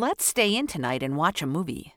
Let's stay in tonight and watch a movie.